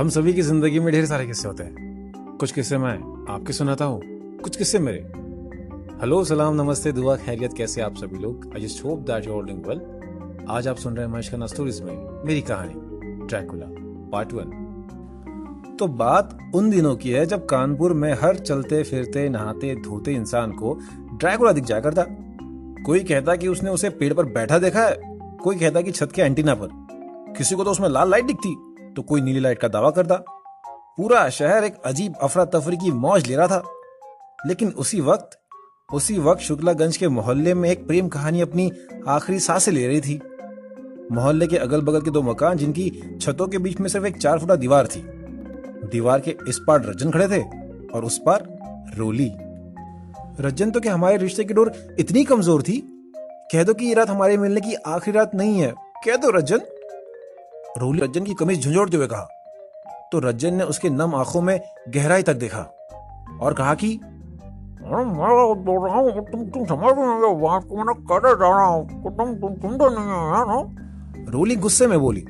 हम सभी की ज़िंदगी में ढेर सारे किस्से होते हैं। कुछ किस्से मैं आपके सुनाता हूँ, कुछ किस्से मेरे। हेलो, सलाम, नमस्ते, दुआ, खैरियत, कैसे आप सभी लोग? I just hope that you doing well आज आप सुन रहे हैं मशखाना स्टोरीज में मेरी कहानी ड्रैकुला पार्ट वन तो बात उन दिनों की है जब कानपुर में हर चलते, फिरते, नहाते, धोते इंसान को ड्रैकुला दिख जाया करता। कोई कहता कि उसने उसे पेड़ पर बैठा देखा है, कोई कहता कि छत के एंटीना पर। किसी को तो उसमें लाल लाइट दिखती। तो कोई नीली लाइट का दावा करता। पूरा शहर एक अजीब अफरा तफरी की मौज ले रहा था। लेकिन उसी वक्त उसी वक्त शुक्लागंज के मोहल्ले में एक प्रेम कहानी अपनी आखिरी साँसें ले रही थी। मोहल्ले के अगल बगल के दो मकान जिनकी छतों के बीच में सिर्फ़ एक चार फुटा दीवार थी। दीवार के इस पार रजन खड़े थे और उस पार रोली। रजन तो क्या हमारे रिश्ते की डोर इतनी कमज़ोर थी? कह दो कि ये रात हमारे मिलने की आखिरी रात नहीं है। कह दो रज्जन रोली रज्जन की कमीज झुंझोड़ते हुए कहा। तो रज्जन ने उसके नम आँखों में गहराई तक देखा और कहा कि हूँ तो? रोली गुस्से में बोली,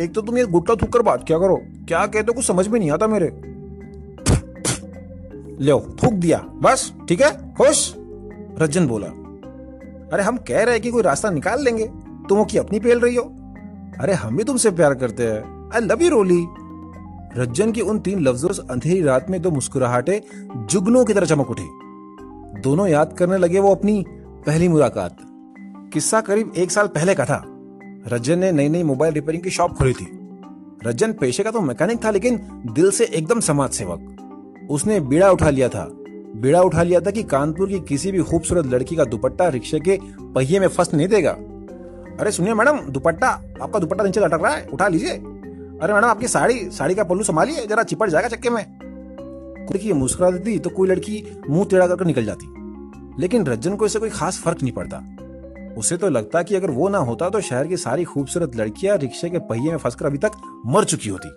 एक तो तुम ये गुट्टा थूक कर बात क्या करो? क्या कहते कुछ समझ में नहीं आता मेरे। लो, थूक दिया, बस, ठीक है? खुश? रज्जन बोला, अरे, हम कह रहे हैं कि कोई रास्ता निकाल लेंगे। तुम की अपनी पेल रही हो। अरे हम भी तुमसे प्यार करते हैं। I love you Roli Rajjan की उन तीन लफ्जों से अंधेरी रात में दो मुस्कुराहटे जुगनों की तरह चमक उठी। दोनों याद करने लगे वो अपनी पहली मुलाकात। किस्सा करीब एक साल पहले का था। रज्जन ने नई नई मोबाइल रिपेयरिंग की शॉप खोली थी। रज्जन पेशे का तो मैकेनिक था लेकिन दिल से एकदम समाज सेवक उसने बीड़ा उठा लिया था। बीड़ा उठा लिया था कि कानपुर की किसी भी खूबसूरत लड़की का दुपट्टा रिक्शे के पहिए में फंस नहीं देगा। अरे सुनिए मैडम, दुपट्टा, आपका दुपट्टा नीचे लटक रहा है, उठा लीजिए। अरे मैडम, आपकी साड़ी साड़ी का पल्लू संभालिए, जरा चिपट जाएगा चक्के में। देखिए, मुस्कुरा देती तो कोई लड़की मुँह टेढ़ा करके निकल जाती। लेकिन रज्जन को इससे कोई खास फ़र्क नहीं पड़ता। उसे तो लगता कि अगर वो ना होता तो शहर की सारी खूबसूरत लड़कियाँ रिक्शे के पहिए में फंसकर अभी तक मर चुकी होती।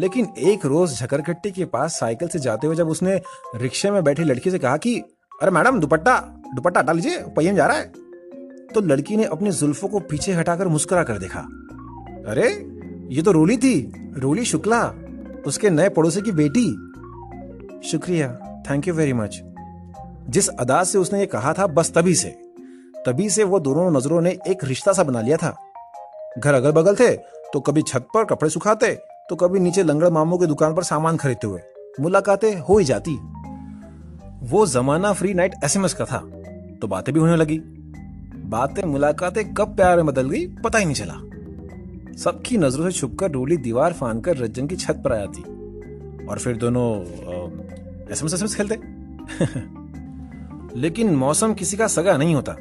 लेकिन एक रोज झकरखट्टी के पास साइकिल से जाते हुए जब उसने रिक्शे में बैठी लड़की से कहा कि, अरे मैडम, दुपट्टा दुपट्टा हटा लीजिए, पहिए में जा रहा है। तो लड़की ने अपने जुल्फों को पीछे हटाकर मुस्कुरा कर देखा। अरे, ये तो रोली थी, रोली शुक्ला, उसके नए पड़ोसी की बेटी। शुक्रिया थैंक यू वेरी मच जिस अदा से उसने ये कहा था, बस तभी से। तभी से वो दोनों नज़रों ने एक रिश्ता सा बना लिया था। घर अगल बगल थे तो कभी छत पर कपड़े सुखाते तो कभी नीचे लंगड़ मामू की दुकान पर सामान खरीदते हुए। मुलाकातें हो ही जाती। वो जमाना फ्री नाइट एसएमएस का था तो बातें भी होने लगी। बातें, मुलाकातें कब प्यार में बदल गई, पता ही नहीं चला। सबकी नज़रों से छुपकर रोली दीवार फान कर रज्जन की छत पर आया थी। और फिर दोनों एसएमएस एसएमएस खेलते। लेकिन मौसम किसी का सगा नहीं होता।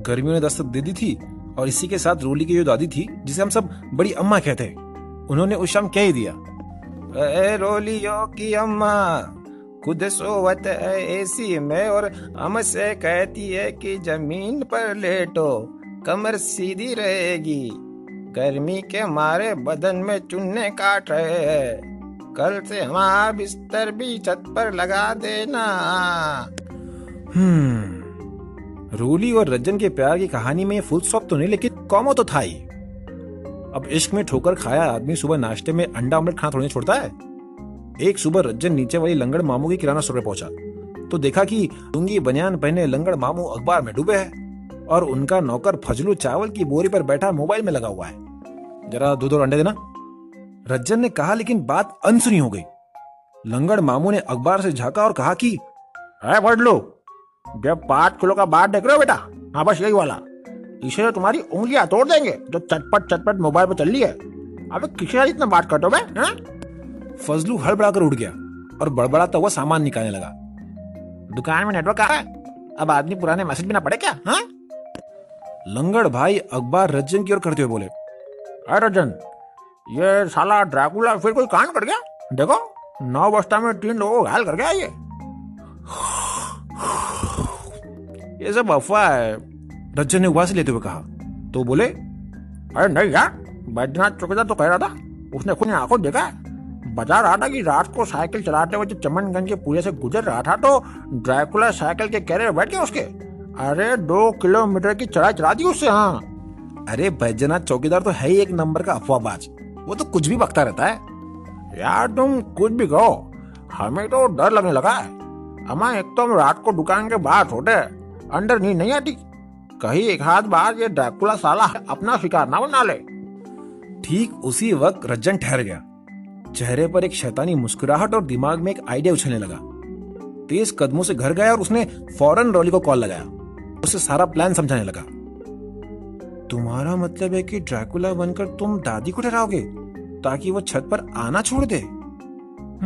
गर्मियों ने दस्तक दे दी थी और इसी के साथ रोली की जो दादी थी, जिसे हम सब बड़ी अम्मा कहते हैं, उन्होंने उस शाम कह ही दिया, ए, रोलियो की अम्मा खुद सोवत है एसी में, और हमसे कहती है कि ज़मीन पर लेटो, कमर सीधी रहेगी। गर्मी के मारे बदन में चुन्ने काट रहे हैं। कल से हमारा बिस्तर भी छत पर लगा देना। हम्म रूली और रजन के प्यार की कहानी में फुल स्टॉप तो नहीं, लेकिन कॉमो तो था ही। अब इश्क में ठोकर खाया आदमी सुबह नाश्ते में अंडा ऑमलेट खाना थोड़ी छोड़ता है। एक सुबह रज्जन नीचे वाली लंगड़ मामू की किराना स्टोर पहुँचा। तो देखा कि लुंगी, बनियान पहने लंगड़ मामू अखबार में डूबे हैं और उनका नौकर फजलू चावल की बोरी पर बैठा मोबाइल में लगा हुआ है। जरा दूध और अंडे देना। रज्जन ने कहा, लेकिन बात अनसुनी हो गई। लंगड़ मामू ने अखबार से झाका और कहा कि है पढ़ लो जब पाँच किलो का बात देख रहे हो बेटा हाँ बस यही वाला। इसे तो तुम्हारी उंगलियाँ तोड़ देंगे, जो चटपट चटपट मोबाइल पर चल रही है। अबे किसी इतना बात करते हो हाँ? फजलू हड़बड़ाकर उठ गया और बड़बड़ाता हुआ सामान निकालने लगा। दुकान में नेटवर्क आ रहा है। अब आदमी पुराने मैसेज भी ना पड़े क्या हाँ? लंगड़ भाई अखबार रज्जन की ओर करते हुए बोले, अरे रज्जन ये साला ड्रैकुला फिर कोई कांड कर गया? देखो, नौ बस्ता में तीन लोगों को घायल कर गया ये। ये सब अफवाह है रज्जन ने उबासी लेते हुए कहा। तो बोले, अरे नहीं यार, बैद्यनाथ चौकीदार तो कह रहा था, उसने खुद आँखों देखा है। बता रहा था कि रात को साइकिल चलाते हुए चमनगंज के पुलिया से गुजर रहा था तो ड्रैकुला साइकिल के कैरियर बैठ गया उसके। अरे, दो किलोमीटर की चढ़ाई चला दी उससे हाँ। अरे बैद्यनाथ चौकीदार तो है ही एक नंबर का अफवाहबाज। वो तो कुछ भी बकता रहता है। यार, तुम कुछ भी कहो। हमें तो डर लगने लगा है। हमें एक तो हम रात को दुकान के बाहर छोटे अंडर नींद नहीं आती। कहीं एक हाथ बार ये ड्रैकुला साला अपना शिकार ना बना ले। ठीक उसी वक्त रज्जन ठहर गया। चेहरे पर एक शैतानी मुस्कुराहट और दिमाग में एक आइडिया उछलने लगा। तेज कदमों से घर गया और उसने फ़ौरन रॉली को कॉल लगाया। उसे सारा प्लान समझाने लगा। तुम्हारा मतलब है कि ड्रैकुला बनकर तुम दादी को डराओगे, ताकि वो छत पर आना छोड़ दे?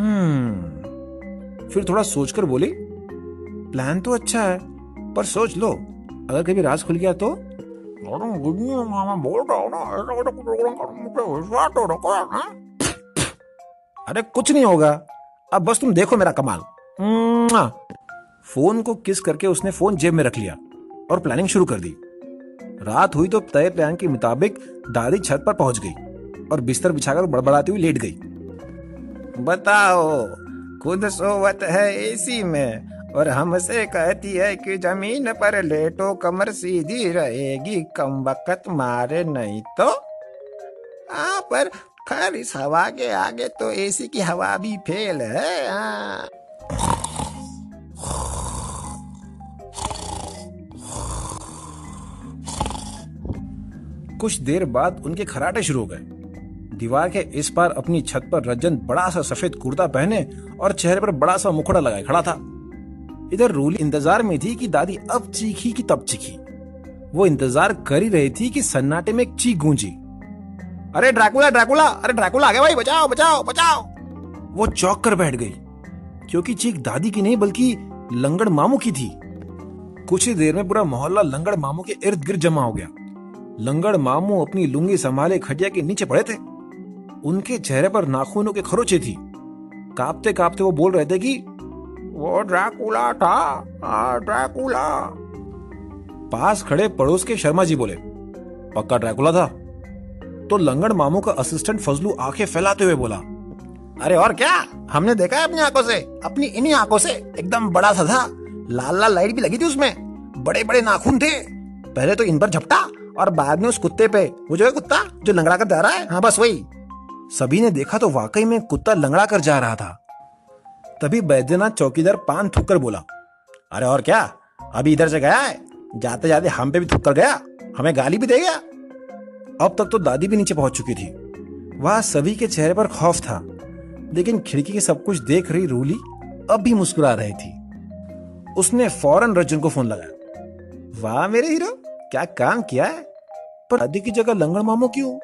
हम्म। फिर थोड़ा सोचकर बोली, प्लान तो अच्छा है, पर सोच लो। अगर कभी राज खुल गया तो? मामा बोल रहा हो ना अरे कुछ नहीं होगा। अब बस तुम देखो मेरा कमाल। फ़ोन को किस करके उसने फ़ोन जेब में रख लिया और प्लानिंग शुरू कर दी। रात हुई तो तय प्लान के मुताबिक दादी छत पर पहुँच गई और बिस्तर बिछाकर बड़बड़ाती हुई लेट गई। बताओ, खुद सोवत है एसी में और हमसे कहती है कि ज़मीन पर लेटो, कमर सीधी रहेगी, कम वक्त मारे नहीं तो? हाँ पर खैर, इस हवा के आगे तो एसी की हवा भी फेल है हाँ। कुछ देर बाद उनके खराटे शुरू हो गए। दीवार के इस पार अपनी छत पर रज्जन बड़ा सा सफ़ेद कुर्ता पहने और चेहरे पर बड़ा सा मुखड़ा लगाए खड़ा था। इधर रूली इंतज़ार में थी कि दादी अब चीखी कि तब चीखी। वो इंतज़ार कर ही रही थी कि सन्नाटे में एक चीख गूंजी। अरे ड्रैकुला ड्रैकुला, अरे ड्रैकुला आ गया भाई, बचाओ बचाओ बचाओ। वो चौक कर बैठ गई, क्योंकि चीख दादी की नहीं, बल्कि लंगड़ मामू की थी। कुछ ही देर में पूरा मोहल्ला लंगड़ मामू के इर्द गिर्द जमा हो गया। लंगड़ मामू अपनी लुंगी संभाले खटिया के नीचे पड़े थे। उनके चेहरे पर नाखूनों के खरोचे थी। कांपते कांपते वो बोल रहे थे कि, वो ड्रैकुला था ड्रैकुला। पास खड़े पड़ोस के शर्मा जी बोले, पक्का ड्रैकुला था? तो लंगड़ मामू का असिस्टेंट फजलू आँखें फैलाते हुए बोला, अरे और क्या? हमने देखा है अपनी आँखों से, अपनी इन्हीं आँखों से। एकदम बड़ा सा था। लाल लाल लाइट भी लगी थी उसमें। बड़े बड़े नाखून थे। पहले तो इन पर झपटा और बाद में उस कुत्ते पे। वो जो है कुत्ता, जो लंगड़ा कर जा रहा है। हाँ बस वही। सभी ने देखा तो वाकई में कुत्ता लंगड़ा कर जा रहा था। तभी बैद्यनाथ चौकीदार पान थूक कर बोला, अरे और क्या? अभी इधर से गया है? जाते जाते हम पे भी थूक कर गया। हमें गाली भी दे गया? अब तक तो दादी भी नीचे पहुँच चुकी थी। वहाँ सभी के चेहरे पर खौफ था, लेकिन खिड़की के सब कुछ देख रही रूली अब भी मुस्कुरा रही थी। उसने फ़ौरन रज्जन को फ़ोन लगाया। वाह मेरे हीरो, क्या काम किया है? पर दादी की जगह लंगड़ मामो क्यों?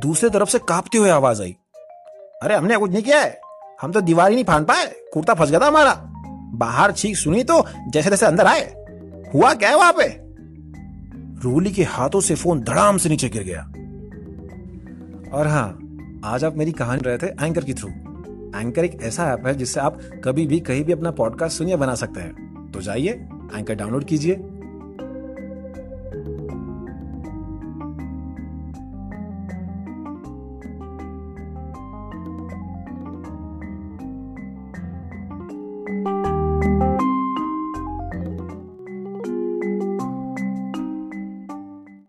दूसरे तरफ़ से कांपते हुए आवाज़ आई। अरे हमने कुछ नहीं किया है। हम तो दीवार ही नहीं फान पाए। कुर्ता फंस गया था हमारा। बाहर छीक सुनी तो जैसे जैसे अंदर आए। हुआ क्या है वहाँ पे? रूली के हाथों से फ़ोन धड़ाम से नीचे गिर गया। और हाँ आज आप मेरी कहानी रहे थे एंकर के थ्रू। एंकर एक ऐसा ऐप है जिससे आप कभी भी कहीं भी अपना पॉडकास्ट सुनिए बना सकते हैं। तो जाइए एंकर डाउनलोड कीजिए।